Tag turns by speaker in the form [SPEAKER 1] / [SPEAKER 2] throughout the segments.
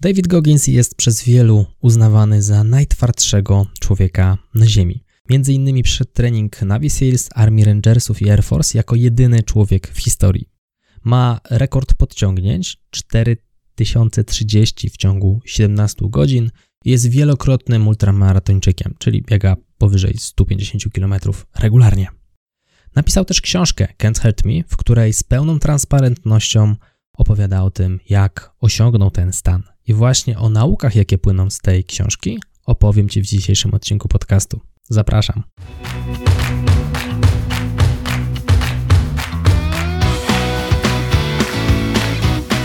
[SPEAKER 1] David Goggins jest przez wielu uznawany za najtwardszego człowieka na Ziemi. Między innymi przed trening Navy Seals, Army Rangersów i Air Force jako jedyny człowiek w historii. Ma rekord podciągnięć 4030 w ciągu 17 godzin jest wielokrotnym ultramaratończykiem, czyli biega powyżej 150 km regularnie. Napisał też książkę Can't Hurt Me, w której z pełną transparentnością opowiada o tym, jak osiągnął ten stan. I właśnie o naukach, jakie płyną z tej książki, opowiem Ci w dzisiejszym odcinku podcastu. Zapraszam.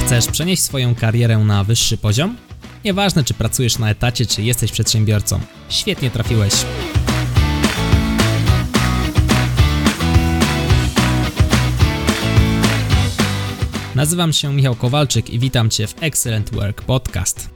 [SPEAKER 1] Chcesz przenieść swoją karierę na wyższy poziom? Nieważne, czy pracujesz na etacie, czy jesteś przedsiębiorcą. Świetnie trafiłeś. Nazywam się Michał Kowalczyk i witam Cię w Excellent Work Podcast.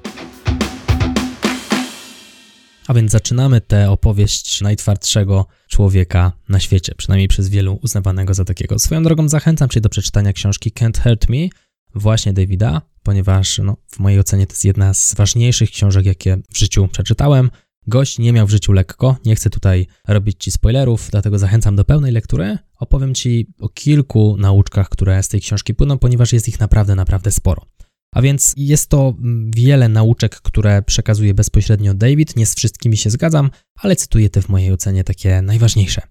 [SPEAKER 1] A więc zaczynamy tę opowieść najtwardszego człowieka na świecie, przynajmniej przez wielu uznawanego za takiego. Swoją drogą zachęcam Cię do przeczytania książki Can't Hurt Me, właśnie Davida, ponieważ no, w mojej ocenie to jest jedna z ważniejszych książek, jakie w życiu przeczytałem. Gość nie miał w życiu lekko, nie chcę tutaj robić Ci spoilerów, dlatego zachęcam do pełnej lektury. Opowiem Ci o kilku nauczkach, które z tej książki płyną, ponieważ jest ich naprawdę, naprawdę sporo. A więc jest to mm, wiele nauczek, które przekazuje bezpośrednio David. Nie z wszystkimi się zgadzam, ale cytuję te w mojej ocenie takie najważniejsze.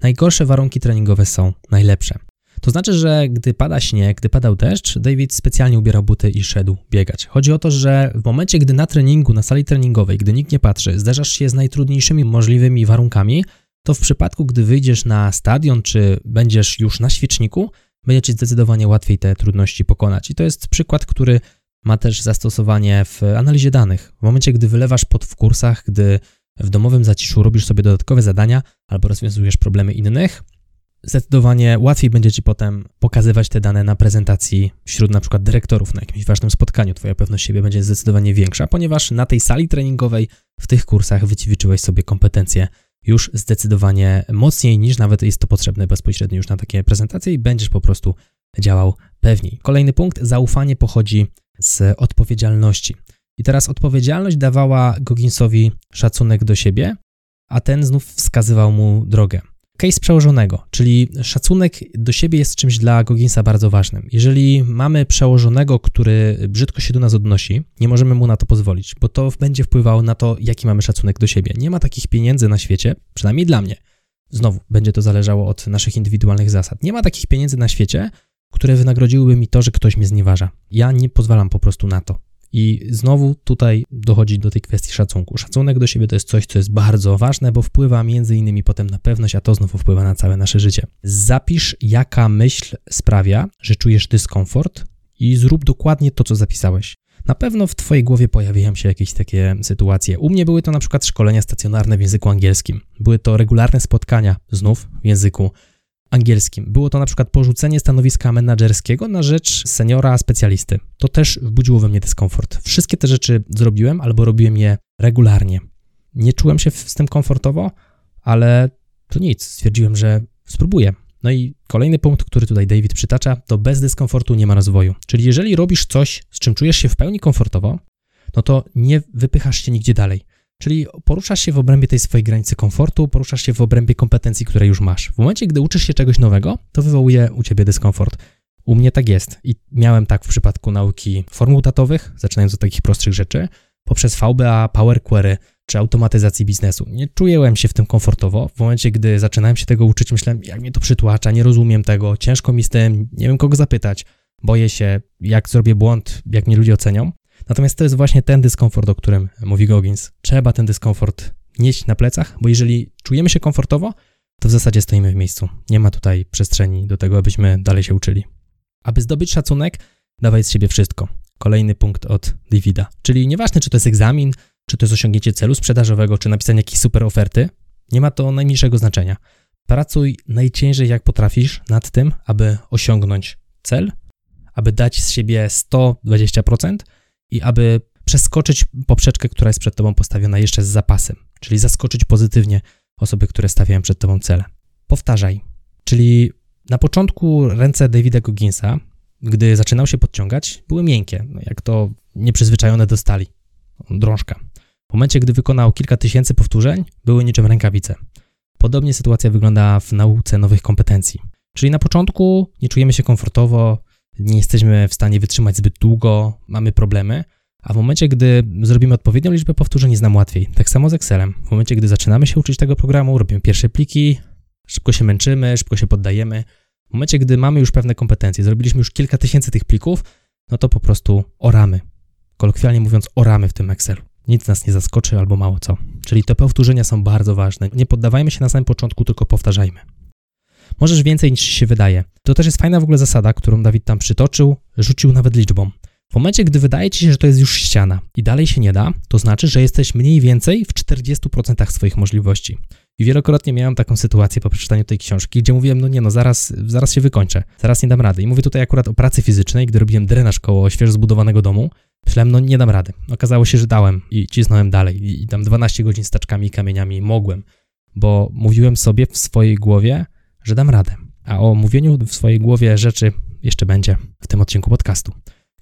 [SPEAKER 1] Najgorsze warunki treningowe są najlepsze. To znaczy, że gdy pada śnieg, gdy padał deszcz, David specjalnie ubierał buty i szedł biegać. Chodzi o to, że w momencie, gdy na treningu, na sali treningowej, gdy nikt nie patrzy, zderzasz się z najtrudniejszymi możliwymi warunkami, to w przypadku, gdy wyjdziesz na stadion, czy będziesz już na świeczniku, będzie ci zdecydowanie łatwiej te trudności pokonać. I to jest przykład, który ma też zastosowanie w analizie danych. W momencie, gdy wylewasz pot w kursach, gdy w domowym zaciszu robisz sobie dodatkowe zadania albo rozwiązujesz problemy innych, zdecydowanie łatwiej będzie Ci potem pokazywać te dane na prezentacji wśród na przykład dyrektorów na jakimś ważnym spotkaniu. Twoja pewność siebie będzie zdecydowanie większa, ponieważ na tej sali treningowej, w tych kursach wyćwiczyłeś sobie kompetencje już zdecydowanie mocniej niż nawet jest to potrzebne bezpośrednio już na takie prezentacje i będziesz po prostu działał pewniej. Kolejny punkt, zaufanie pochodzi z odpowiedzialności. I teraz odpowiedzialność dawała Gogginsowi szacunek do siebie, a ten znów wskazywał mu drogę. Case przełożonego, czyli szacunek do siebie jest czymś dla Gogginsa bardzo ważnym. Jeżeli mamy przełożonego, który brzydko się do nas odnosi, nie możemy mu na to pozwolić, bo to będzie wpływało na to, jaki mamy szacunek do siebie. Nie ma takich pieniędzy na świecie, przynajmniej dla mnie. Znowu, będzie to zależało od naszych indywidualnych zasad. Nie ma takich pieniędzy na świecie, które wynagrodziłyby mi to, że ktoś mnie znieważa. Ja nie pozwalam po prostu na to. I znowu tutaj dochodzi do tej kwestii szacunku. Szacunek do siebie to jest coś, co jest bardzo ważne, bo wpływa między innymi potem na pewność, a to znowu wpływa na całe nasze życie. Zapisz, jaka myśl sprawia, że czujesz dyskomfort i zrób dokładnie to, co zapisałeś. Na pewno w Twojej głowie pojawiają się jakieś takie sytuacje. U mnie były to na przykład szkolenia stacjonarne w języku angielskim. Były to regularne spotkania, znów w języku angielskim. Było to na przykład porzucenie stanowiska menedżerskiego na rzecz seniora specjalisty. To też wbudziło we mnie dyskomfort. Wszystkie te rzeczy zrobiłem albo robiłem je regularnie. Nie czułem się z tym komfortowo, ale to nic. Stwierdziłem, że spróbuję. No i kolejny punkt, który tutaj David przytacza, to bez dyskomfortu nie ma rozwoju. Czyli jeżeli robisz coś, z czym czujesz się w pełni komfortowo, no to nie wypychasz się nigdzie dalej. Czyli poruszasz się w obrębie tej swojej granicy komfortu, poruszasz się w obrębie kompetencji, które już masz. W momencie, gdy uczysz się czegoś nowego, to wywołuje u ciebie dyskomfort. U mnie tak jest i miałem tak w przypadku nauki formuł datowych, zaczynając od takich prostszych rzeczy, poprzez VBA, Power Query czy automatyzacji biznesu. Nie czułem się w tym komfortowo. W momencie, gdy zaczynałem się tego uczyć, myślałem, jak mnie to przytłacza, nie rozumiem tego, ciężko mi z tym, nie wiem kogo zapytać, boję się, jak zrobię błąd, jak mnie ludzie ocenią. Natomiast to jest właśnie ten dyskomfort, o którym mówi Goggins. Trzeba ten dyskomfort nieść na plecach, bo jeżeli czujemy się komfortowo, to w zasadzie stoimy w miejscu. Nie ma tutaj przestrzeni do tego, abyśmy dalej się uczyli. Aby zdobyć szacunek, dawaj z siebie wszystko. Kolejny punkt od Davida. Czyli nieważne, czy to jest egzamin, czy to jest osiągnięcie celu sprzedażowego, czy napisanie jakiejś super oferty, nie ma to najmniejszego znaczenia. Pracuj najciężej jak potrafisz nad tym, aby osiągnąć cel, aby dać z siebie 120%, i aby przeskoczyć poprzeczkę, która jest przed tobą postawiona jeszcze z zapasem, czyli zaskoczyć pozytywnie osoby, które stawiają przed tobą cele. Powtarzaj. Czyli na początku ręce Davida Gogginsa, gdy zaczynał się podciągać, były miękkie, no jak to nieprzyzwyczajone do stali. Drążka. W momencie, gdy wykonał kilka tysięcy powtórzeń, były niczym rękawice. Podobnie sytuacja wygląda w nauce nowych kompetencji. Czyli na początku nie czujemy się komfortowo, nie jesteśmy w stanie wytrzymać zbyt długo, mamy problemy, a w momencie, gdy zrobimy odpowiednią liczbę powtórzeń, jest nam łatwiej. Tak samo z Excelem. W momencie, gdy zaczynamy się uczyć tego programu, robimy pierwsze pliki, szybko się męczymy, szybko się poddajemy. W momencie, gdy mamy już pewne kompetencje, zrobiliśmy już kilka tysięcy tych plików, no to po prostu oramy. Kolokwialnie mówiąc, oramy w tym Excelu. Nic nas nie zaskoczy albo mało co. Czyli te powtórzenia są bardzo ważne. Nie poddawajmy się na samym początku, tylko powtarzajmy. Możesz więcej niż się wydaje. To też jest fajna w ogóle zasada, którą Dawid tam przytoczył, rzucił nawet liczbą. W momencie, gdy wydaje ci się, że to jest już ściana i dalej się nie da, to znaczy, że jesteś mniej więcej w 40% swoich możliwości. I wielokrotnie miałem taką sytuację po przeczytaniu tej książki, gdzie mówiłem, no nie no, zaraz, zaraz się wykończę, zaraz nie dam rady. I mówię tutaj akurat o pracy fizycznej, gdy robiłem drenaż koło świeżo zbudowanego domu, myślałem, no nie dam rady. Okazało się, że dałem i cisnąłem dalej. I, i tam 12 godzin z taczkami i kamieniami mogłem, bo mówiłem sobie w swojej głowie, że dam radę. A o mówieniu w swojej głowie rzeczy jeszcze będzie w tym odcinku podcastu.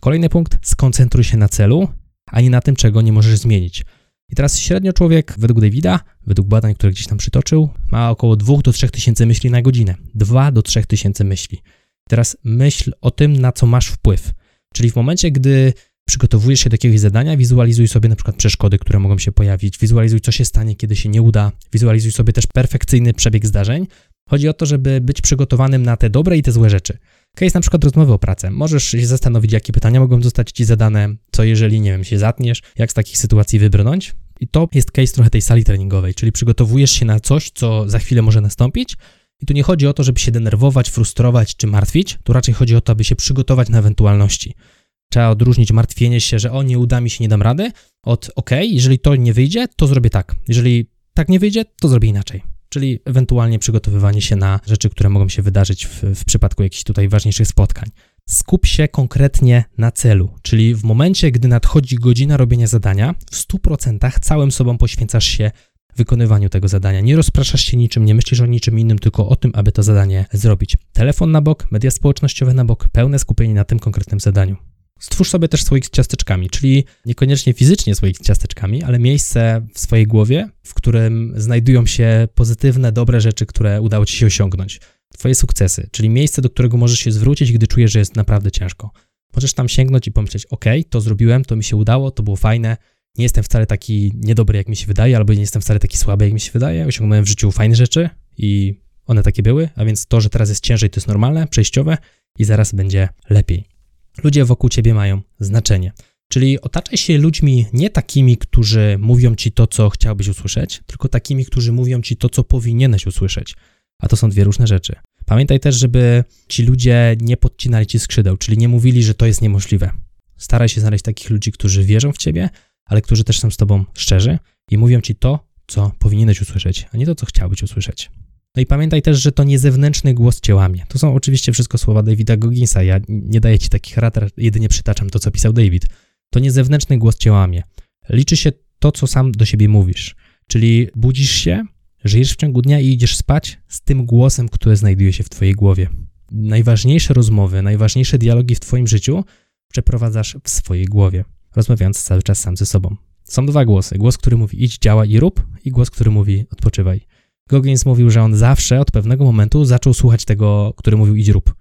[SPEAKER 1] Kolejny punkt, skoncentruj się na celu, a nie na tym, czego nie możesz zmienić. I teraz średnio człowiek, według Davida, według badań, które gdzieś tam przytoczył, ma około 2 do 3 tysięcy myśli na godzinę. 2 do 3 tysięcy myśli. Teraz myśl o tym, na co masz wpływ. Czyli w momencie, gdy przygotowujesz się do jakiegoś zadania, wizualizuj sobie na przykład przeszkody, które mogą się pojawić, wizualizuj, co się stanie, kiedy się nie uda, wizualizuj sobie też perfekcyjny przebieg zdarzeń. Chodzi o to, żeby być przygotowanym na te dobre i te złe rzeczy. Case na przykład rozmowy o pracę. Możesz się zastanowić, jakie pytania mogą zostać ci zadane, co jeżeli, nie wiem, się zatniesz, jak z takich sytuacji wybrnąć. I to jest case trochę tej sali treningowej, czyli przygotowujesz się na coś, co za chwilę może nastąpić. I tu nie chodzi o to, żeby się denerwować, frustrować czy martwić, tu raczej chodzi o to, aby się przygotować na ewentualności. Trzeba odróżnić martwienie się, że o nie uda mi się, nie dam rady, od ok, jeżeli to nie wyjdzie, to zrobię tak. Jeżeli tak nie wyjdzie, to zrobię inaczej czyli ewentualnie przygotowywanie się na rzeczy, które mogą się wydarzyć w, w przypadku jakichś tutaj ważniejszych spotkań. Skup się konkretnie na celu, czyli w momencie, gdy nadchodzi godzina robienia zadania, w 100% całym sobą poświęcasz się wykonywaniu tego zadania. Nie rozpraszasz się niczym, nie myślisz o niczym innym, tylko o tym, aby to zadanie zrobić. Telefon na bok, media społecznościowe na bok, pełne skupienie na tym konkretnym zadaniu. Stwórz sobie też słoik z ciasteczkami, czyli niekoniecznie fizycznie słoik z ciasteczkami, ale miejsce w swojej głowie, w którym znajdują się pozytywne, dobre rzeczy, które udało ci się osiągnąć. Twoje sukcesy, czyli miejsce, do którego możesz się zwrócić, gdy czujesz, że jest naprawdę ciężko. Możesz tam sięgnąć i pomyśleć: OK, to zrobiłem, to mi się udało, to było fajne. Nie jestem wcale taki niedobry, jak mi się wydaje, albo nie jestem wcale taki słaby, jak mi się wydaje. Osiągnąłem w życiu fajne rzeczy i one takie były, a więc to, że teraz jest ciężej, to jest normalne, przejściowe i zaraz będzie lepiej ludzie wokół ciebie mają znaczenie. Czyli otaczaj się ludźmi nie takimi, którzy mówią ci to, co chciałbyś usłyszeć, tylko takimi, którzy mówią ci to, co powinieneś usłyszeć. A to są dwie różne rzeczy. Pamiętaj też, żeby ci ludzie nie podcinali ci skrzydeł, czyli nie mówili, że to jest niemożliwe. Staraj się znaleźć takich ludzi, którzy wierzą w ciebie, ale którzy też są z tobą szczerzy i mówią ci to, co powinieneś usłyszeć, a nie to, co chciałbyś usłyszeć. No i pamiętaj też, że to nie zewnętrzny głos cię łamie. To są oczywiście wszystko słowa Davida Gogginsa. Ja nie daję ci takich rad, jedynie przytaczam to, co pisał David. To nie zewnętrzny głos cię łamie. Liczy się to, co sam do siebie mówisz. Czyli budzisz się, żyjesz w ciągu dnia i idziesz spać z tym głosem, który znajduje się w twojej głowie. Najważniejsze rozmowy, najważniejsze dialogi w twoim życiu przeprowadzasz w swojej głowie, rozmawiając cały czas sam ze sobą. Są dwa głosy. Głos, który mówi idź, działa i rób i głos, który mówi odpoczywaj. Goggins mówił, że on zawsze od pewnego momentu zaczął słuchać tego, który mówił idź rób.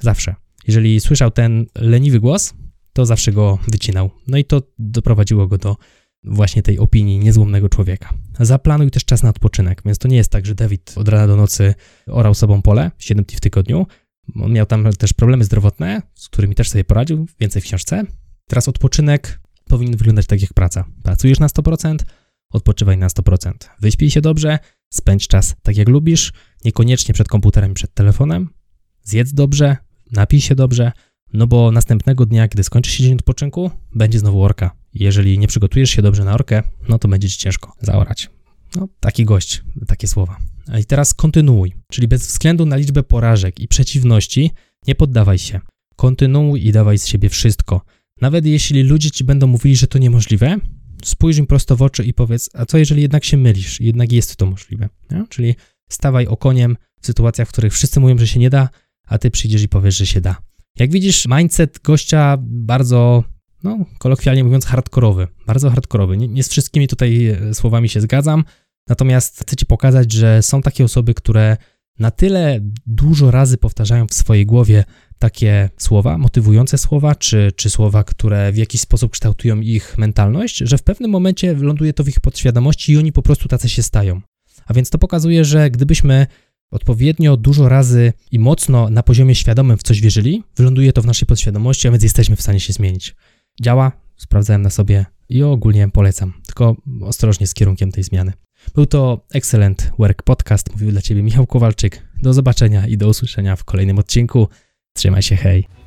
[SPEAKER 1] Zawsze. Jeżeli słyszał ten leniwy głos, to zawsze go wycinał. No i to doprowadziło go do właśnie tej opinii niezłomnego człowieka. Zaplanuj też czas na odpoczynek, więc to nie jest tak, że Dawid od rana do nocy orał sobą pole 7 dni w tygodniu. On miał tam też problemy zdrowotne, z którymi też sobie poradził, więcej w książce. Teraz odpoczynek powinien wyglądać tak jak praca. Pracujesz na 100%, odpoczywaj na 100%. Wyśpij się dobrze, spędź czas tak jak lubisz, niekoniecznie przed komputerem, przed telefonem. Zjedz dobrze, napij się dobrze, no bo następnego dnia, gdy skończy się dzień odpoczynku, będzie znowu orka. Jeżeli nie przygotujesz się dobrze na orkę, no to będzie ci ciężko zaorać. No, taki gość, takie słowa. I teraz kontynuuj, czyli bez względu na liczbę porażek i przeciwności, nie poddawaj się. Kontynuuj i dawaj z siebie wszystko. Nawet jeśli ludzie ci będą mówili, że to niemożliwe, spójrz im prosto w oczy i powiedz, a co jeżeli jednak się mylisz, jednak jest to możliwe. Nie? Czyli stawaj okoniem w sytuacjach, w których wszyscy mówią, że się nie da, a ty przyjdziesz i powiesz, że się da. Jak widzisz, mindset gościa bardzo no kolokwialnie mówiąc, hardkorowy, bardzo hardkorowy. Nie, nie z wszystkimi tutaj e, słowami się zgadzam, natomiast chcę Ci pokazać, że są takie osoby, które na tyle dużo razy powtarzają w swojej głowie takie słowa, motywujące słowa, czy, czy słowa, które w jakiś sposób kształtują ich mentalność, że w pewnym momencie ląduje to w ich podświadomości i oni po prostu tacy się stają. A więc to pokazuje, że gdybyśmy odpowiednio dużo razy i mocno na poziomie świadomym w coś wierzyli, wyląduje to w naszej podświadomości, a więc jesteśmy w stanie się zmienić. Działa, sprawdzałem na sobie i ogólnie polecam, tylko ostrożnie z kierunkiem tej zmiany. Był to Excellent Work Podcast, mówił dla Ciebie Michał Kowalczyk. Do zobaczenia i do usłyszenia w kolejnym odcinku. Trzymaj się, hej!